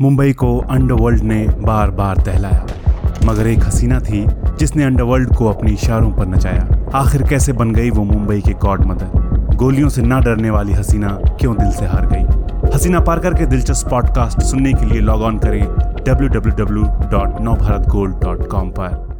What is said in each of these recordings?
मुंबई को अंडरवर्ल्ड ने बार बार दहलाया। मगर एक हसीना थी, जिसने अंडरवर्ल्ड को अपने इशारों पर नचाया। आखिर कैसे बन गई वो मुंबई के गॉड मदर गोलियों से ना डरने वाली हसीना क्यों दिल से हार गई? हसीना पारकर के दिलचस्प पॉडकास्ट सुनने के लिए लॉग ऑन करें www.navbharatgold.com पर।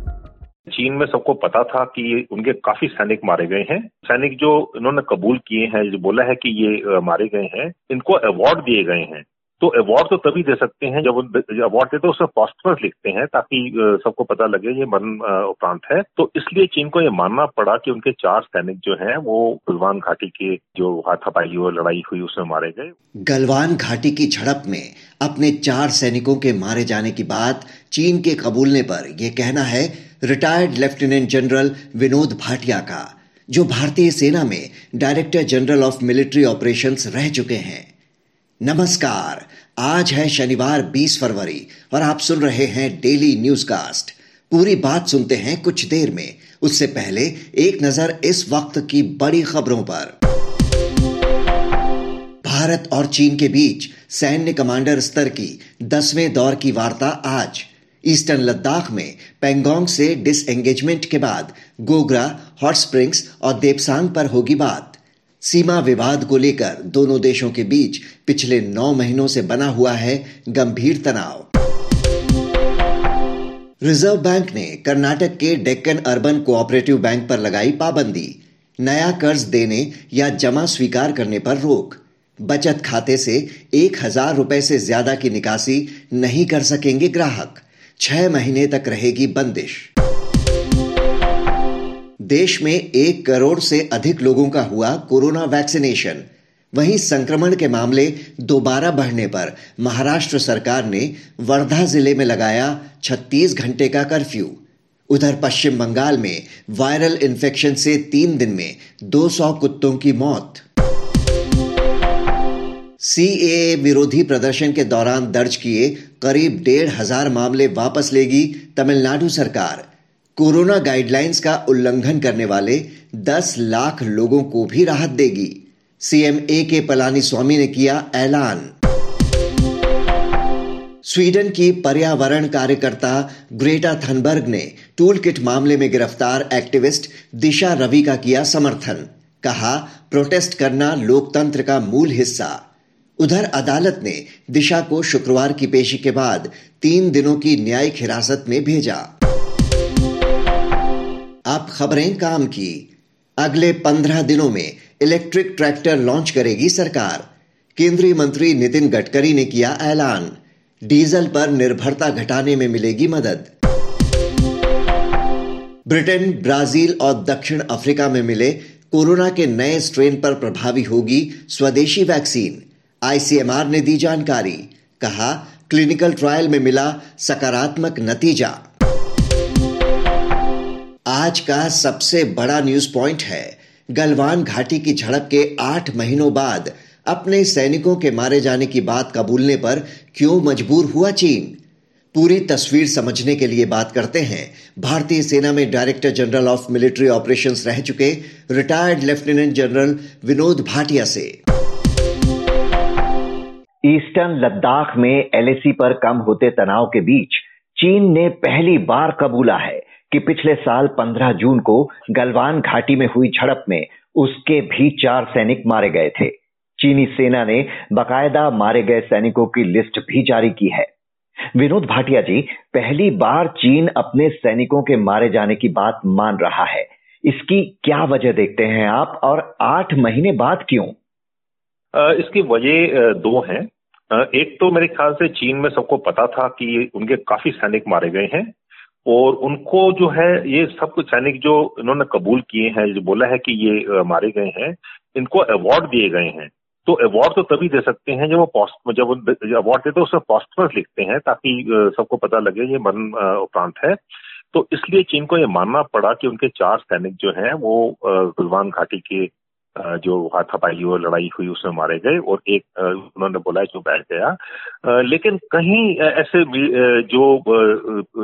चीन में सबको पता था कि उनके काफ़ी सैनिक मारे गए हैं। सैनिक जो इन्होंने कबूल किए हैं, जो बोला है कि ये मारे गए हैं, इनको अवार्ड दिए गए हैं। तो अवार्ड तो तभी दे सकते हैं जब अवार्ड देते हैं उसमें पॉस्टमर्स लिखते हैं ताकि सबको पता लगे ये मरण उपरांत है। तो इसलिए चीन को ये मानना पड़ा कि उनके चार सैनिक जो हैं वो गलवान घाटी के जो हाथापाई और लड़ाई हुई उसमें मारे गए। गलवान घाटी की झड़प में अपने चार सैनिकों के मारे जाने की बात चीन के कबूलने पर यह कहना है retired lieutenant general Vinod Bhatia का, जो भारतीय सेना में director general of military operations रह चुके हैं। नमस्कार। आज है शनिवार 20 फरवरी और आप सुन रहे हैं डेली न्यूज़ कास्ट पूरी बात सुनते हैं कुछ देर में। उससे पहले एक नज़र इस वक्त की बड़ी खबरों पर। भारत और चीन के बीच सैन्य कमांडर स्तर की दसवें दौर की वार्ता आज। ईस्टर्न लद्दाख में पेंगोंग से डिसएंगेजमेंट के बाद गोगरा, हॉट स्प्रिंग्स और देपसांग पर होगी बात। सीमा विवाद को लेकर दोनों देशों के बीच पिछले नौ महीनों से बना हुआ है गंभीर तनाव। रिज़र्व बैंक ने कर्नाटक के डेक्कन अर्बन कोऑपरेटिव बैंक पर लगाई पाबंदी। नया कर्ज देने या जमा स्वीकार करने पर रोक। बचत खाते से एक हज़ार रुपए से ज़्यादा की निकासी नहीं कर सकेंगे ग्राहक। छह महीने तक रहेगी बंदिश। देश में एक करोड़ से अधिक लोगों का हुआ कोरोना वैक्सीनेशन। वहीं संक्रमण के मामले दोबारा बढ़ने पर महाराष्ट्र सरकार ने वर्धा ज़िले में लगाया 36 घंटे का कर्फ्यू। उधर पश्चिम बंगाल में वायरल इन्फेक्शन से तीन दिन में 200 कुत्तों की मौत। सीएए विरोधी प्रदर्शन के दौरान दर्ज किए करीब डेढ़ हज़ार मामले वापस लेगी तमिलनाडु सरकार। कोरोना गाइडलाइंस का उल्लंघन करने वाले 10 लाख लोगों को भी राहत देगी। सीएम ए के पलानी स्वामी ने किया ऐलान। स्वीडन की पर्यावरण कार्यकर्ता ग्रेटा थनबर्ग ने टूल किट मामले में गिरफ़्तार एक्टिविस्ट दिशा रवि का किया समर्थन। कहा, प्रोटेस्ट करना लोकतंत्र का मूल हिस्सा। उधर अदालत ने दिशा को शुक्रवार की पेशी के बाद तीन दिनों की न्यायिक हिरासत में भेजा। अब खबरें काम की। अगले पंद्रह दिनों में इलेक्ट्रिक ट्रैक्टर लॉन्च करेगी सरकार। केंद्रीय मंत्री नितिन गडकरी ने किया ऐलान। डीजल पर निर्भरता घटाने में मिलेगी मदद। ब्रिटेन, ब्राज़ील और दक्षिण अफ्रीका में मिले कोरोना के नए स्ट्रेन पर प्रभावी होगी स्वदेशी वैक्सीन। आईसीएमआर ने दी जानकारी। कहा, क्लिनिकल ट्रायल में मिला सकारात्मक नतीजा। आज का सबसे बड़ा न्यूज़ पॉइंट है। गलवान घाटी की झड़प के आठ महीनों बाद अपने सैनिकों के मारे जाने की बात कबूलने पर क्यों मजबूर हुआ चीन? पूरी तस्वीर समझने के लिए बात करते हैं। भारतीय सेना में director general of military operations रह चुके retired lieutenant general Vinod Bhatia से। ईस्टर्न लद्दाख में एलएसी पर कम होते तनाव के बीच चीन ने पहली बार कबूला है। कि पिछले साल 15 जून को गलवान घाटी में हुई झड़प में उसके भी चार सैनिक मारे गए थे। चीनी सेना ने बकायदा मारे गए सैनिकों की लिस्ट भी जारी की है। विनोद भाटिया जी, पहली बार चीन अपने सैनिकों के मारे जाने की बात मान रहा है। इसकी क्या वजह देखते हैं आप और आठ महीने बाद क्यों? इसकी वजह दो हैं। एक तो मेरे ख्याल से चीन में सबको पता था कि उनके काफ़ी सैनिक मारे गए हैं। और उनको जो है, ये सब कुछ सैनिक जो इन्होंने कबूल किए हैं, जो बोला है कि ये मारे गए हैं, इनको अवार्ड दिए गए हैं। तो अवार्ड तो तभी दे सकते हैं जब वो जब अवार्ड देते हैं, उसमें पॉस्टमर्स लिखते हैं ताकि सबको पता लगे ये मरण उपरांत है। तो इसलिए चीन को ये मानना पड़ा कि उनके चार सैनिक जो हैं वो गुलवान घाटी के जो हाथापाई और लड़ाई हुई, उसमें मारे गए और एक उन्होंने बोला जो बैठ गया। लेकिन कहीं ऐसे जो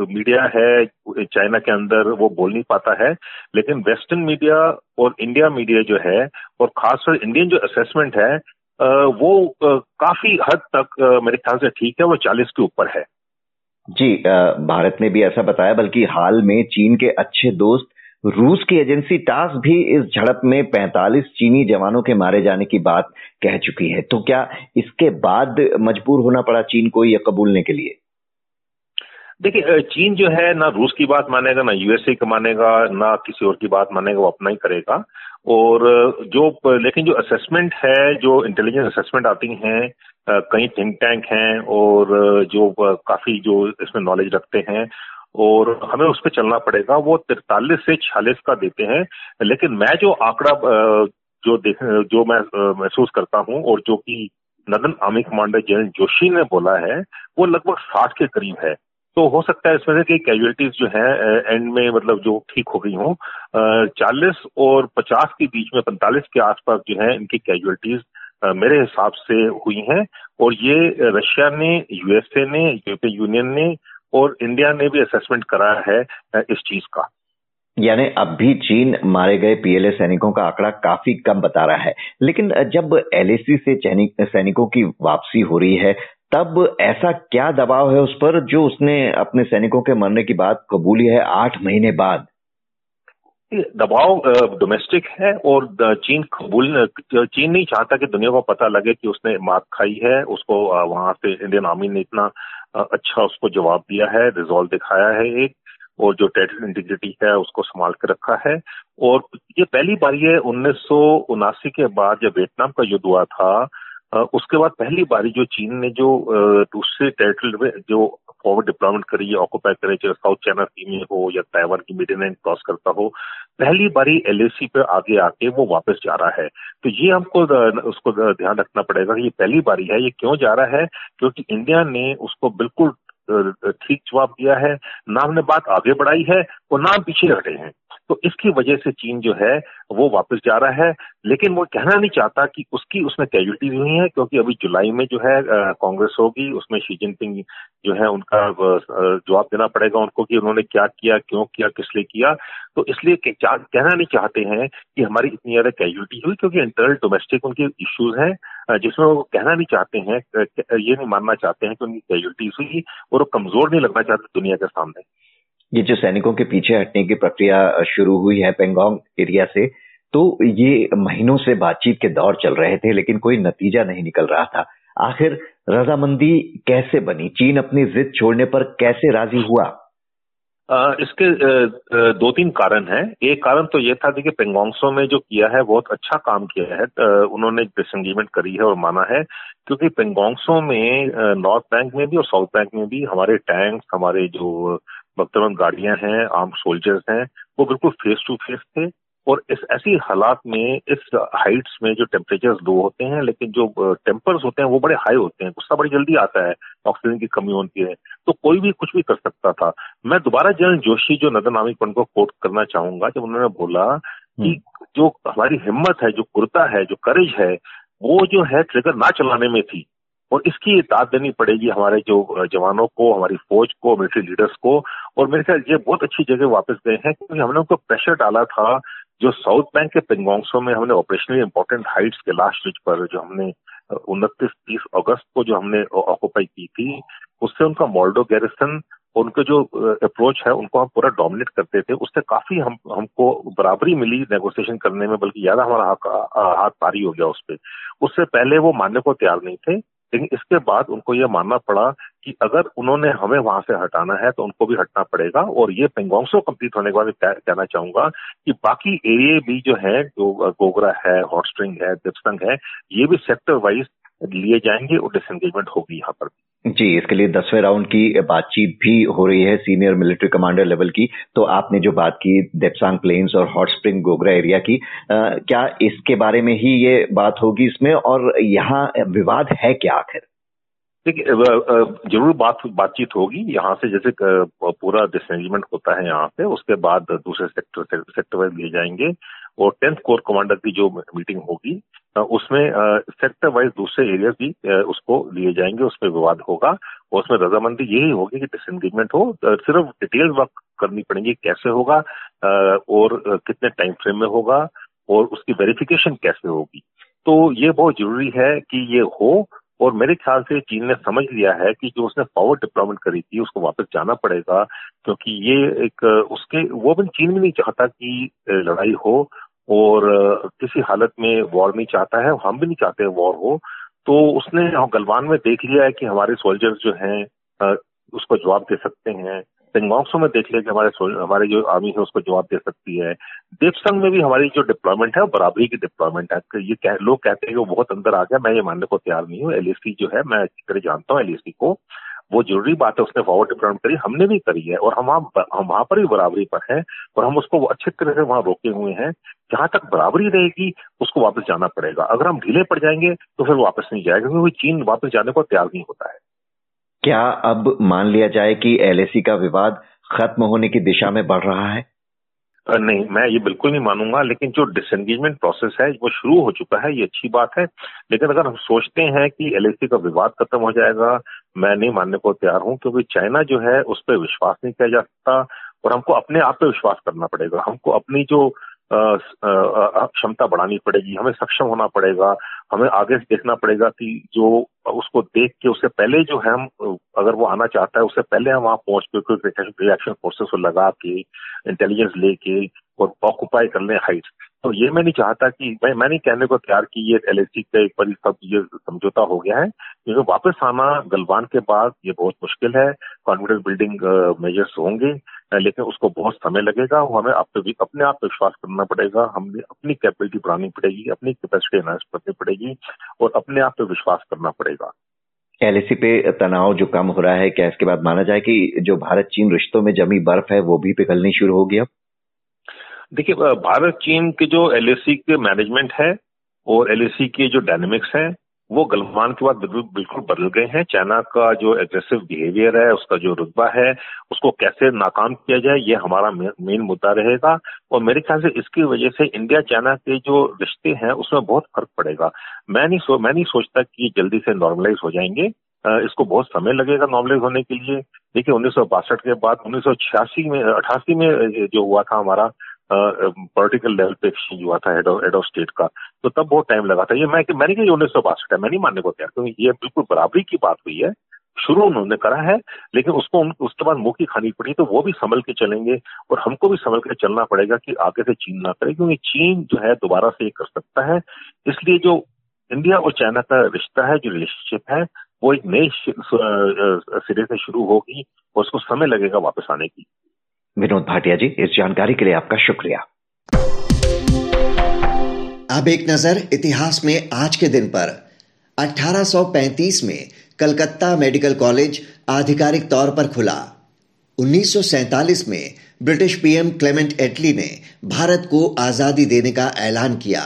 मीडिया है, चाइना के अंदर वो बोल नहीं पाता है, लेकिन वेस्टर्न मीडिया और इंडिया मीडिया जो है, और खासकर इंडियन जो असेसमेंट है वो काफ़ी हद तक मेरे ख्याल से ठीक है, वो चालीस के ऊपर है। जी भारत ने भी ऐसा बताया, बल्कि हाल में चीन के अच्छे दोस्त रूस की एजेंसी टास भी इस झड़प में 45 चीनी जवानों के मारे जाने की बात कह चुकी है। तो क्या इसके बाद मजबूर होना पड़ा चीन को यह कबूलने के लिए? देखिए चीन जो है ना रूस की बात मानेगा, ना यूएसए की मानेगा, ना किसी और की बात मानेगा, वो अपना ही करेगा। और जो लेकिन जो असेसमेंट है, जो इंटेलिजेंस असेसमेंट आती हैं कई थिंक टैंक हैं और जो काफ़ी जो इसमें नॉलेज रखते हैं और हमें उस पर चलना पड़ेगा। वो तिरतालीस से छियालीस का देते हैं। लेकिन मैं जो आंकड़ा जो देख जो मैं महसूस करता हूँ और जो कि northern army commander general Joshi ने बोला है, वो लगभग साठ के करीब है। तो हो सकता है इसमें से कई कैजुअलिटीज जो है एंड में मतलब जो ठीक हो गई हों। चालीस और पचास के बीच में, पैंतालीस के आसपास जो है, इनकी कैजुअलिटीज मेरे हिसाब से हुई हैं। और ये रशिया ने, यूएसए ने, यूरोपियन यूनियन ने और इंडिया ने भी असेसमेंट करा है इस चीज़ का। यानी अब भी चीन मारे गए पीएलए सैनिकों का आंकड़ा काफ़ी कम बता रहा है। लेकिन जब एलएसी से सैनिकों की वापसी हो रही है तब ऐसा क्या दबाव है उस पर जो उसने अपने सैनिकों के मरने की बात कबूली है आठ महीने बाद? दबाव डोमेस्टिक है और चीन कबूल चीन नहीं चाहता कि दुनिया को पता लगे कि उसने मात खाई है उसको वहाँ से इंडियन आर्मी ने इतना अच्छा उसको जवाब दिया है रिजॉल्व दिखाया है एक, और जो टेरिटरी इंटीग्रिटी है उसको संभाल कर रखा है। और ये पहली बार ये उन्नीस सौ उनासी के बाद जब वियतनाम का युद्ध हुआ था उसके बाद पहली बारी जो चीन ने जो दूसरे टेरिटरी जो फॉरवर्ड डिप्लॉयमेंट करे ऑक्यूपाई करे चाहे साउथ चाइना सी में हो या ताइवान की मिडिल लाइन क्रॉस करता हो, पहली बारी एल पे आगे आके वो वापस जा रहा है। तो ये हमको, उसको ध्यान रखना पड़ेगा कि ये पहली बारी है, ये क्यों जा रहा है? क्योंकि इंडिया ने उसको बिल्कुल ठीक जवाब दिया है ना हमने बात आगे बढ़ाई है और ना पीछे हटे हैं। तो इसकी वजह से चीन जो है, वो वापस जा रहा है। लेकिन वो कहना नहीं चाहता कि उसकी, उसमें कैजुअलिटीज हुई है, क्योंकि अभी जुलाई में जो है कांग्रेस होगी, उसमें शी जिनपिंग जो है, उनका जवाब देना पड़ेगा उनको कि उन्होंने क्या किया, क्यों किया, किस लिए किया। तो इसलिए कहना नहीं चाहते हैं कि हमारी इतनी ज़्यादा कैजुअलिटी हुई, क्योंकि इंटरनल डोमेस्टिक उनके इश्यूज़ हैं जिसमें वो कहना नहीं चाहते हैं ये नहीं मानना चाहते हैं कि उनकी कैजुअलिटीज हुई, और वो कमज़ोर नहीं लगना चाहते दुनिया के सामने। ये जो सैनिकों के पीछे हटने की प्रक्रिया शुरू हुई है पेंगोंग एरिया से तो ये महीनों से बातचीत के दौर चल रहे थे, लेकिन कोई नतीजा नहीं निकल रहा था। आखिर रजामंदी कैसे बनी? चीन अपनी जिद छोड़ने पर कैसे राज़ी हुआ? इसके दो तीन कारण हैं। एक कारण तो ये था कि पेंगोंगसो में जो किया है, बहुत अच्छा काम किया है उन्होंने डिसंगेजमेंट करी है और माना है, क्योंकि पेंगोंगसो में नॉर्थ बैंक में भी और साउथ बैंक में भी हमारे टैंक्स हमारे जो भक्तवंत गाड़ियाँ हैं आर्म सोल्जर्स हैं वो बिल्कुल फेस टू फेस थे और इस ऐसी हालात में इस हाइट्स में जो टेम्परेचर लो होते हैं लेकिन जो टेम्पर्स होते हैं वो बड़े हाई होते हैं गुस्सा बड़ी जल्दी आता है ऑक्सीजन की कमी होती है तो कोई भी कुछ भी कर सकता था मैं दोबारा जनरल जोशी जो नदन नामिक को कोट करना चाहूँगा जब उन्होंने बोला कि हम्म। जो हमारी हिम्मत है जो कुर्ता है जो करेज है वो जो है ट्रिगर ना चलाने में थी और इसकी दाद देनी पड़ेगी हमारे जो जवानों को, हमारी फौज को मिलिट्री लीडर्स को। और मेरे ख्याल ये बहुत अच्छी जगह वापस गए हैं क्योंकि हमने उनको प्रेशर डाला था जो साउथ बैंक के पिंगोंगसो में हमने ऑपरेशनली इंपॉर्टेंट हाइट्स के लास्ट रिच पर जो हमने उनतीस, तीस अगस्त को जो हमने ऑक्यूपाई की थी, उससे उनका मॉल्डो गैरिसन उनके जो अप्रोच है, उनको हम पूरा डोमिनेट करते थे। उससे काफ़ी हम, हमको बराबरी मिली नेगोशिएशन करने में, बल्कि ज़्यादा हमारा हाथ पारी हो गया उस पर उससे पहले वो मानने को तैयार नहीं थे। लेकिन इसके बाद उनको ये मानना पड़ा कि अगर उन्होंने हमें वहाँ से हटाना है तो उनको भी हटना पड़ेगा और ये पेंगोंगसो कंप्लीट होने के बाद कहना चाहूँगा कि बाकी एरिए भी जो है, जो गोगरा है हॉटस्ट्रिंग है, दिपसंग है, ये भी सेक्टर वाइज लिए जाएँगे और डिसंगेजमेंट होगी यहाँ पर जी इसके लिए दसवें राउंड की बातचीत भी हो रही है सीनियर मिलिट्री कमांडर लेवल की। तो आपने जो बात की देपसांग प्लेन्स और हॉट स्प्रिंग गोगरा एरिया की आ, क्या इसके बारे में ही ये बात होगी इसमें? और यहाँ विवाद है क्या आखिर? देखिए ज़रूर बात बातचीत होगी। यहाँ से जैसे पूरा डिसमेजमेंट होता है यहाँ से उसके बाद दूसरे सेक्टर सेक्टर वाइज लिए जाएँगे। और टेंथ कोर कमांडर की जो मीटिंग होगी उसमें सेक्टर वाइज दूसरे एरिया भी उसको लिए जाएँगे, उसमें विवाद होगा और उसमें रजामंदी यही होगी कि डिसएंगेजमेंट हो सिर्फ़ डिटेल वर्क करनी पड़ेगी कैसे होगा और कितने टाइम फ्रेम में होगा और उसकी वेरिफिकेशन कैसे होगी। तो ये बहुत ज़रूरी है कि ये हो और मेरे ख्याल से चीन ने समझ लिया है कि जो उसने पावर डिप्लॉयमेंट करी थी, उसको वापस जाना पड़ेगा, क्योंकि ये एक, उसके, वो भी चीन भी नहीं चाहता कि लड़ाई हो और किसी हालत में वॉर नहीं चाहता है हम भी नहीं चाहते वॉर हो। तो उसने गलवान में देख लिया है कि हमारे सोल्जर्स जो हैं उसको जवाब दे सकते हैं। पेंगोंगसो में देख लिया कि हमारे हमारे जो आर्मी है उसको जवाब दे सकती है। देवसंग में भी हमारी जो डिप्लॉयमेंट है वो बराबरी की डिप्लॉयमेंट है। ये कह, लोग कहते हैं कि वो बहुत अंदर आ गया मैं ये मानने को तैयार नहीं हूँ। एलएसी जो है मैं अच्छी तरह जानता हूँ एलएसी को। वो ज़रूरी बात है उसने फॉरवर्ड डिप्लॉयमेंट करी हमने भी करी है और हम वहाँ हम वहाँ पर भी बराबरी पर है और हम उसको अच्छी तरह से वहाँ रोके हुए हैं जहाँ तक बराबरी रहेगी उसको वापस जाना पड़ेगा। अगर हम ढीले पड़ जाएँगे तो फिर वापस नहीं जाएगा क्योंकि चीन वापस जाने को तैयार नहीं होता है। क्या अब मान लिया जाए कि एलएसी का विवाद खत्म होने की दिशा में बढ़ रहा है? नहीं मैं ये बिल्कुल नहीं मानूँगा लेकिन जो डिसएंगेजमेंट प्रोसेस है वो शुरू हो चुका है ये अच्छी बात है। लेकिन अगर हम सोचते हैं कि एलएसी का विवाद खत्म हो जाएगा मैं नहीं मानने को तैयार हूँ, क्योंकि चाइना जो है, उस पर विश्वास नहीं किया जा सकता और हमको अपने आप पे विश्वास करना पड़ेगा। हमको अपनी जो क्षमता बढ़ानी पड़ेगी, हमें सक्षम होना पड़ेगा, हमें आगे से देखना पड़ेगा कि जो, उसको देख के उससे पहले जो है हम, अगर वो आना चाहता है, उससे पहले हम वहाँ पहुँच के रिएक्शन फोर्सेस को लगा के इंटेलिजेंस लेके और ऑक्यूपाई कर लें हाइट तो ये मैं नहीं चाहता कि मैं मैं नहीं कहने को तैयार कि, ये एल का एक बार सब ये समझौता हो गया है, क्योंकि वापस आना गलवान के बाद ये बहुत मुश्किल है कॉन्फिडेंस बिल्डिंग मेजर्स होंगे लेकिन उसको बहुत समय लगेगा, वो हमें अपने अपने आप पर विश्वास करना पड़ेगा हमें अपनी कैपेबिलिटी बढ़ानी पड़ेगी, अपनी कैपेसिटी एनहांस करनी पड़ेगी, और अपने आप पर विश्वास करना पड़ेगा। एलएसी पे तनाव जो कम हो रहा है, क्या इसके बाद माना जाए कि जो भारत चीन रिश्तों में जमी बर्फ़ है, वो भी पिघलनी शुरू होगी अब? देखिए भारत, चीन के जो एलएसी के मैनेजमेंट है और एलएसी के जो डायनेमिक्स है, वो गलवान के बाद बिल्कुल बदल गए हैं। चाइना का जो एग्रेसिव बिहेवियर है, उसका जो रुतबा है, उसको कैसे नाकाम किया जाए, ये हमारा मेन मुद्दा रहेगा। और मेरे ख्याल से इसकी वजह से इंडिया चाइना के जो रिश्ते हैं, उसमें बहुत फ़र्क पड़ेगा। मैं नहीं सो, मैं नहीं सोचता कि जल्दी से नॉर्मलाइज हो जाएँगे। इसको बहुत समय लगेगा नॉर्मलाइज होने के लिए। देखिए, उन्नीस सौ बासठ के बाद, उन्नीस सौ छियासी में, अठासी में जो हुआ था हमारा पॉलिटिकल लेवल पे एक्सचेंज हुआ था head of head of state का। तो तब बहुत टाइम लगा था। ये मैं, मैंने कहा उन्नीस सौ बासठ है, मैं नहीं मानने को तैयार, क्योंकि ये बिल्कुल बराबरी की बात हुई है। शुरू उन्होंने करा है, लेकिन उसको उसके बाद मुँह की खानी पड़ी तो वो भी संभल के चलेंगे, और हमको भी संभल के चलना पड़ेगा कि आगे से चीन ना करे, क्योंकि चीन जो है दोबारा से ये कर सकता है। इसलिए जो इंडिया और चाइना का रिश्ता है, जो रिलेशनशिप है, वो एक नए सिरे से शुरू होगी, और उसको समय लगेगा वापस आने की। विनोद भाटिया जी, इस जानकारी के लिए आपका शुक्रिया। अब एक नज़र इतिहास में आज के दिन पर। 1835 में कलकत्ता मेडिकल कॉलेज आधिकारिक तौर पर खुला। 1947 में ब्रिटिश पीएम क्लेमेंट एटली ने भारत को आज़ादी देने का ऐलान किया।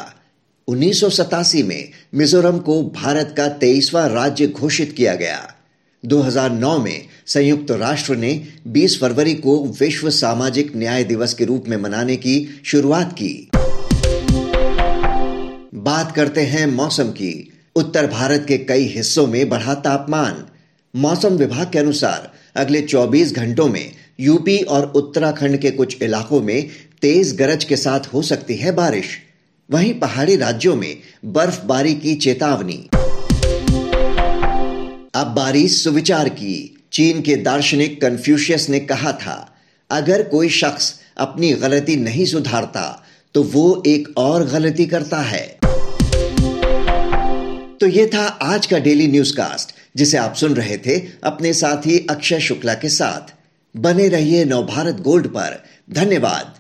उन्नीस सौ सतासी में मिजोरम को भारत का तेईसवां राज्य घोषित किया गया। 2009 में संयुक्त राष्ट्र ने 20 फरवरी को विश्व सामाजिक न्याय दिवस के रूप में मनाने की शुरुआत की। बात करते हैं मौसम की। उत्तर भारत के कई हिस्सों में बढ़ा तापमान। मौसम विभाग के अनुसार अगले 24 घंटों में यूपी और उत्तराखंड के कुछ इलाकों में तेज गरज के साथ हो सकती है बारिश। वहीं पहाड़ी राज्यों में बर्फबारी की चेतावनी। अब बारी सुविचार की। चीन के दार्शनिक कन्फ्यूशियस ने कहा था, अगर कोई शख्स अपनी गलती नहीं सुधारता तो वो एक और गलती करता है। तो ये था आज का डेली न्यूज़ कास्ट जिसे आप सुन रहे थे अपने साथी अक्षय शुक्ला के साथ। बने रहिए नवभारत गोल्ड पर। धन्यवाद।